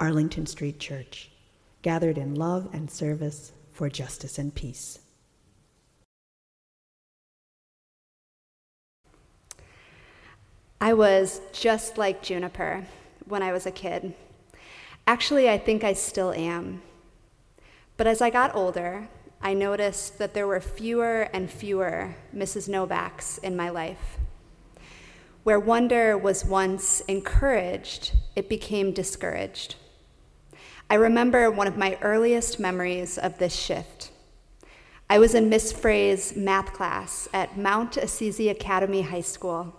Arlington Street Church, gathered in love and service for justice and peace. I was just like Juniper when I was a kid. Actually, I think I still am. But as I got older, I noticed that there were fewer and fewer Mrs. Novaks in my life. Where wonder was once encouraged, it became discouraged. I remember one of my earliest memories of this shift. I was in Miss Frey's math class at Mount Assisi Academy High School.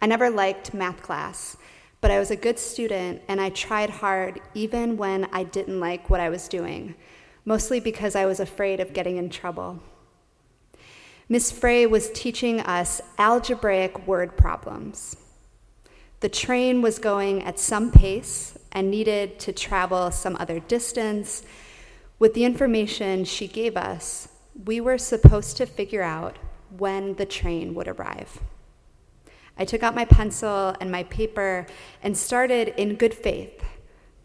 I never liked math class, but I was a good student and I tried hard even when I didn't like what I was doing, mostly because I was afraid of getting in trouble. Miss Frey was teaching us algebraic word problems. The train was going at some pace and needed to travel some other distance. With the information she gave us, we were supposed to figure out when the train would arrive. I took out my pencil and my paper and started in good faith,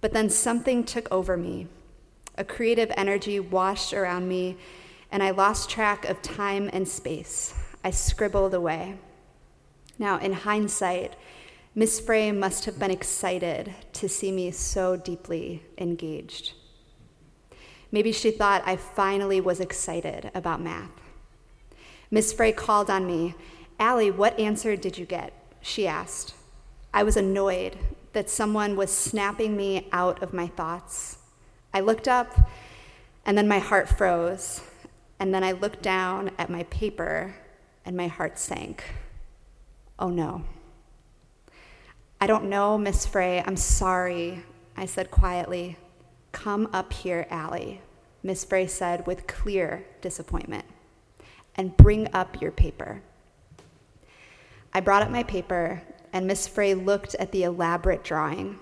but then something took over me. A creative energy washed around me, and I lost track of time and space. I scribbled away. Now, in hindsight, Miss Frey must have been excited to see me so deeply engaged. Maybe she thought I finally was excited about math. Miss Frey called on me. Allie, what answer did you get? She asked. I was annoyed that someone was snapping me out of my thoughts. I looked up, and then my heart froze. And then I looked down at my paper, and my heart sank. Oh no. I don't know, Miss Frey. I'm sorry, I said quietly. Come up here, Allie, Miss Frey said with clear disappointment, and bring up your paper. I brought up my paper, and Miss Frey looked at the elaborate drawing.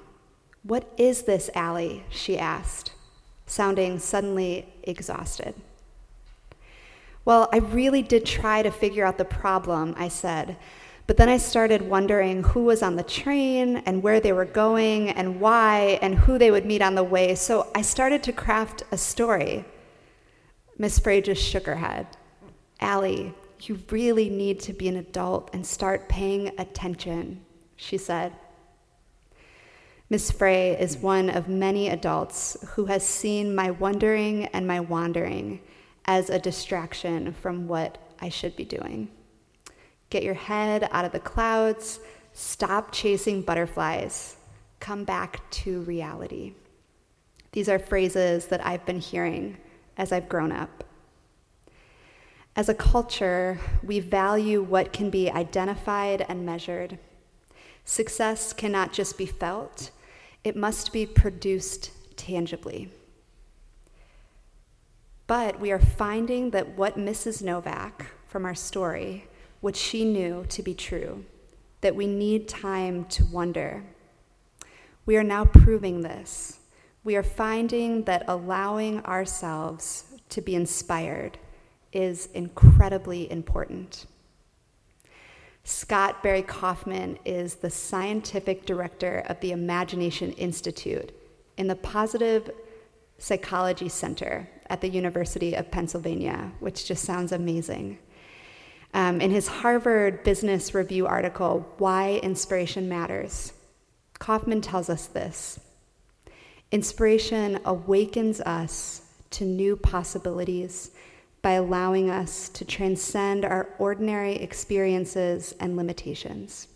What is this, Allie? she asked, sounding suddenly exhausted. Well, I really did try to figure out the problem, I said. But then I started wondering who was on the train and where they were going and why and who they would meet on the way. So I started to craft a story. Miss Frey just shook her head. Allie, you really need to be an adult and start paying attention, she said. Miss Frey is one of many adults who has seen my wondering and my wandering as a distraction from what I should be doing. Get your head out of the clouds. Stop chasing butterflies. Come back to reality. These are phrases that I've been hearing as I've grown up. As a culture, we value what can be identified and measured. Success cannot just be felt, it must be produced tangibly. But we are finding that what Mrs. Novak from our story what she knew to be true, that we need time to wonder. We are now proving this. We are finding that allowing ourselves to be inspired is incredibly important. Scott Barry Kaufman is the scientific director of the Imagination Institute in the Positive Psychology Center at the University of Pennsylvania, which just sounds amazing. Um, in his Harvard Business Review article, Why Inspiration Matters, Kaufman tells us this Inspiration awakens us to new possibilities by allowing us to transcend our ordinary experiences and limitations.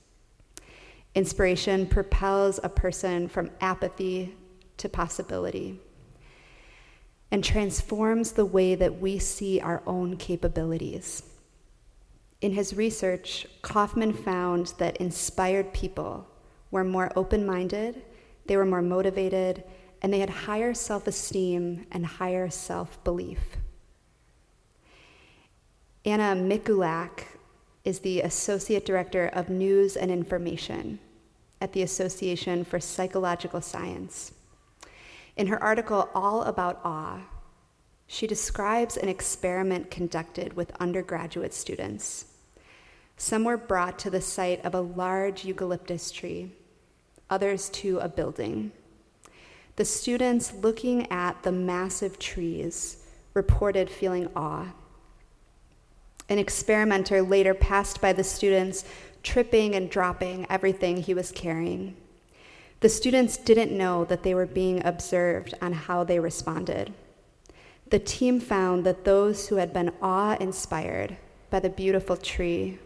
Inspiration propels a person from apathy to possibility and transforms the way that we see our own capabilities. In his research, Kaufman found that inspired people were more open minded, they were more motivated, and they had higher self esteem and higher self belief. Anna Mikulak is the Associate Director of News and Information at the Association for Psychological Science. In her article, All About Awe, she describes an experiment conducted with undergraduate students. Some were brought to the site of a large eucalyptus tree, others to a building. The students looking at the massive trees reported feeling awe. An experimenter later passed by the students, tripping and dropping everything he was carrying. The students didn't know that they were being observed on how they responded. The team found that those who had been awe inspired by the beautiful tree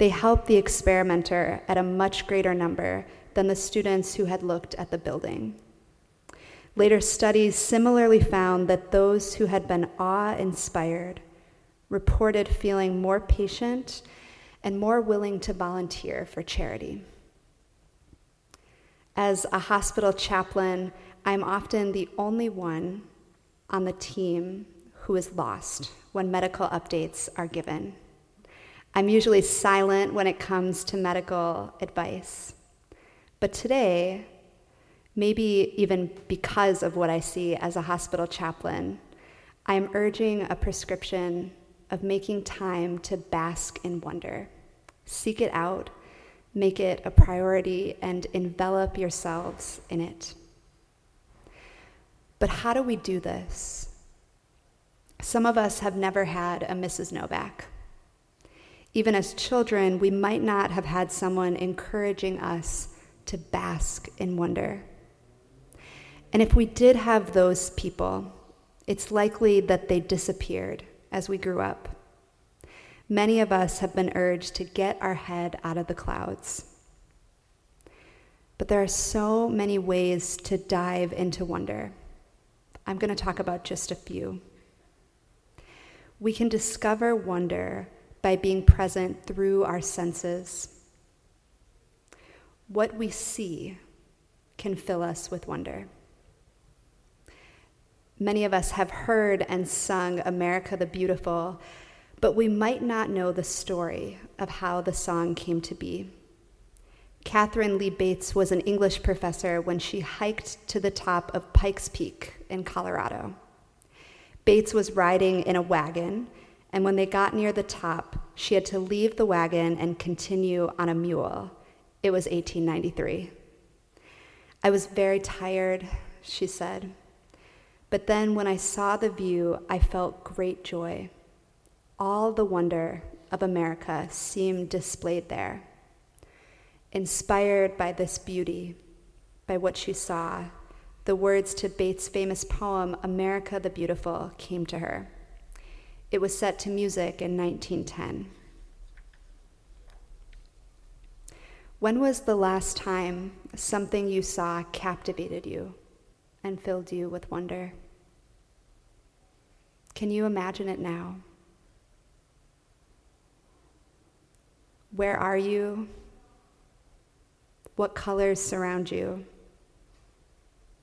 they helped the experimenter at a much greater number than the students who had looked at the building. Later studies similarly found that those who had been awe inspired reported feeling more patient and more willing to volunteer for charity. As a hospital chaplain, I'm often the only one on the team who is lost when medical updates are given. I'm usually silent when it comes to medical advice. But today, maybe even because of what I see as a hospital chaplain, I am urging a prescription of making time to bask in wonder. Seek it out, make it a priority, and envelop yourselves in it. But how do we do this? Some of us have never had a Mrs. Novak. Even as children, we might not have had someone encouraging us to bask in wonder. And if we did have those people, it's likely that they disappeared as we grew up. Many of us have been urged to get our head out of the clouds. But there are so many ways to dive into wonder. I'm going to talk about just a few. We can discover wonder by being present through our senses. What we see can fill us with wonder. Many of us have heard and sung America the Beautiful, but we might not know the story of how the song came to be. Katharine Lee Bates was an English professor when she hiked to the top of Pikes Peak in Colorado. Bates was riding in a wagon and when they got near the top, she had to leave the wagon and continue on a mule. It was 1893. I was very tired, she said. But then when I saw the view, I felt great joy. All the wonder of America seemed displayed there. Inspired by this beauty, by what she saw, the words to Bates' famous poem, America the Beautiful, came to her. It was set to music in 1910. When was the last time something you saw captivated you and filled you with wonder? Can you imagine it now? Where are you? What colors surround you?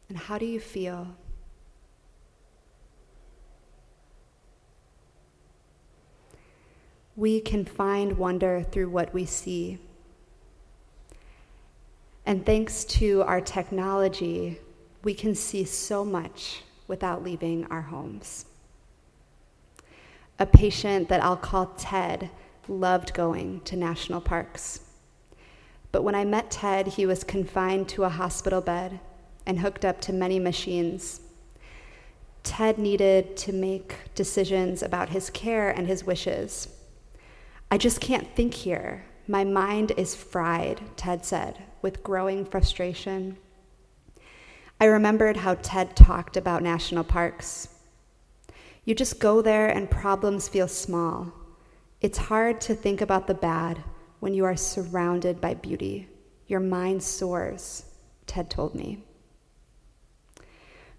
And how do you feel? we can find wonder through what we see. And thanks to our technology, we can see so much without leaving our homes. A patient that I'll call Ted loved going to national parks. But when I met Ted, he was confined to a hospital bed and hooked up to many machines. Ted needed to make decisions about his care and his wishes. I just can't think here. My mind is fried, Ted said, with growing frustration. I remembered how Ted talked about national parks. You just go there and problems feel small. It's hard to think about the bad when you are surrounded by beauty. Your mind soars, Ted told me.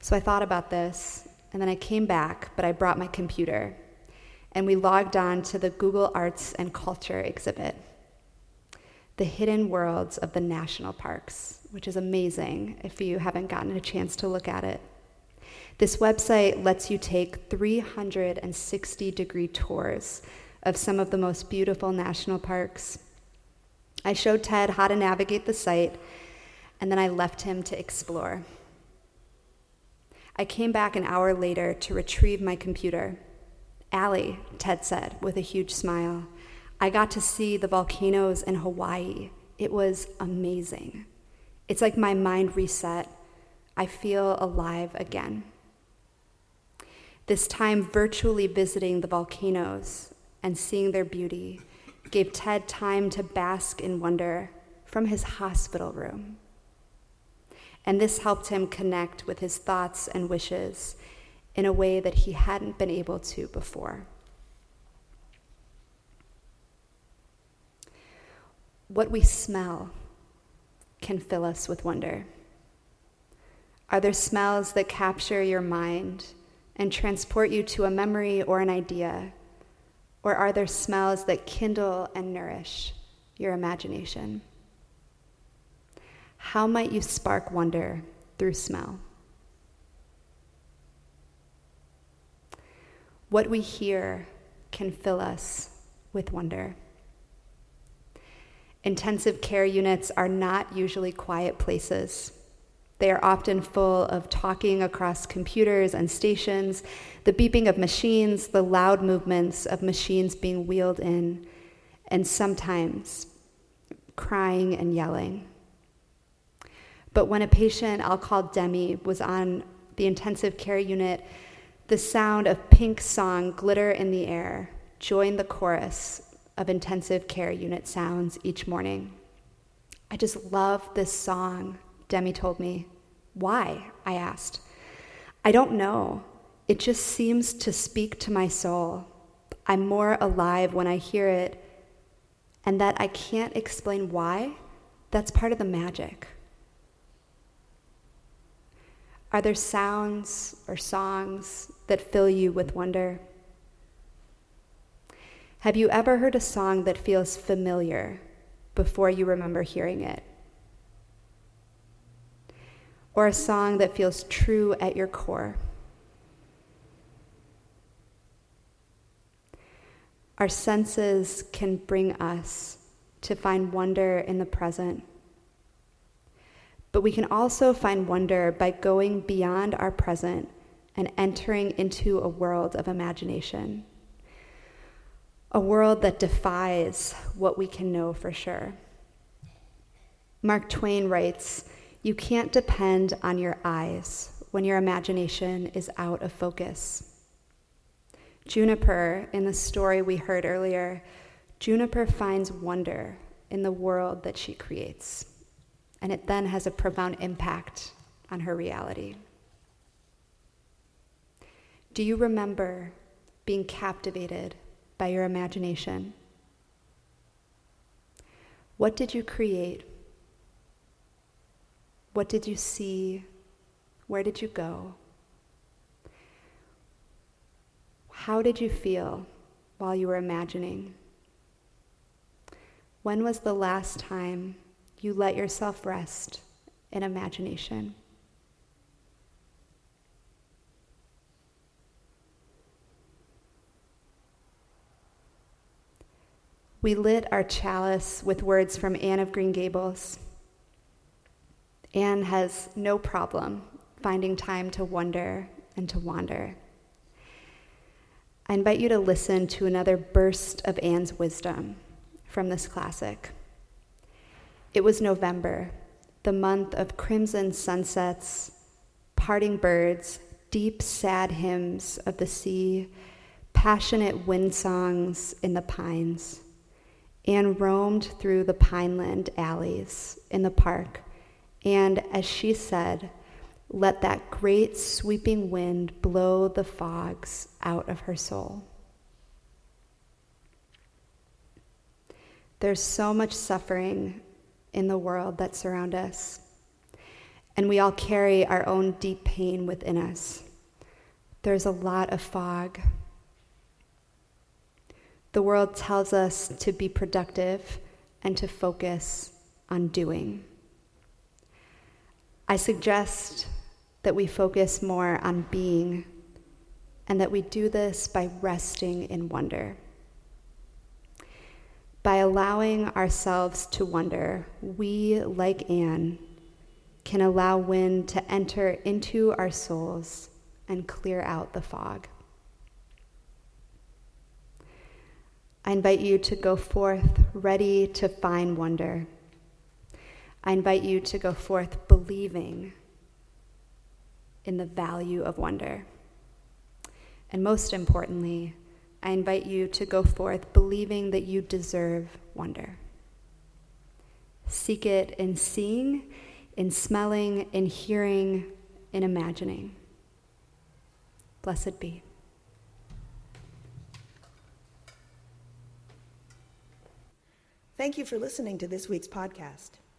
So I thought about this, and then I came back, but I brought my computer and we logged on to the Google Arts and Culture exhibit. the hidden worlds of the national parks, which is amazing if you haven't gotten a chance to look at it. This website lets you take 360 degree tours of some of the most beautiful national parks. I showed Ted how to navigate the site, and then I left him to explore. I came back an hour later to retrieve my computer. Allie, Ted said with a huge smile, I got to see the volcanoes in Hawaii. It was amazing. It's like my mind reset. I feel alive again. This time, virtually visiting the volcanoes and seeing their beauty gave Ted time to bask in wonder from his hospital room. And this helped him connect with his thoughts and wishes in a way that he hadn't been able to before. What we smell can fill us with wonder. Are there smells that capture your mind and transport you to a memory or an idea? Or are there smells that kindle and nourish your imagination? How might you spark wonder through smell? What we hear can fill us with wonder. Intensive care units are not usually quiet places. They are often full of talking across computers and stations, the beeping of machines, the loud movements of machines being wheeled in, and sometimes crying and yelling. But when a patient I'll call Demi was on the intensive care unit, the sound of Pink song Glitter in the Air joined the chorus of intensive care unit sounds each morning. I just love this song, Demi told me. Why? I asked. I don't know. It just seems to speak to my soul. I'm more alive when I hear it, and that I can't explain why, that's part of the magic. Are there sounds or songs that fill you with wonder? Have you ever heard a song that feels familiar before you remember hearing it? Or a song that feels true at your core? Our senses can bring us to find wonder in the present. But we can also find wonder by going beyond our present and entering into a world of imagination a world that defies what we can know for sure. Mark Twain writes You can't depend on your eyes when your imagination is out of focus. Juniper, in the story we heard earlier, Juniper finds wonder in the world that she creates, and it then has a profound impact on her reality. Do you remember being captivated by your imagination? What did you create? What did you see? Where did you go? How did you feel while you were imagining? When was the last time you let yourself rest in imagination? we lit our chalice with words from Anne of Green Gables. Anne has no problem finding time to wonder and to wander. I invite you to listen to another burst of Anne's wisdom from this classic. It was November, the month of crimson sunsets, parting birds, deep, sad hymns of the sea, passionate wind songs in the pines. Anne roamed through the pineland alleys in the park, and as she said, let that great sweeping wind blow the fogs out of her soul. There's so much suffering in the world that surround us, and we all carry our own deep pain within us. There's a lot of fog the world tells us to be productive and to focus on doing. I suggest that we focus more on being and that we do this by resting in wonder. By allowing ourselves to wonder, we, like Anne, can allow wind to enter into our souls and clear out the fog. I invite you to go forth ready to find wonder. I invite you to go forth believing in the value of wonder. And most importantly, I invite you to go forth believing that you deserve wonder. Seek it in seeing, in smelling, in hearing, in imagining. Blessed be. Thank you for listening to this week's podcast.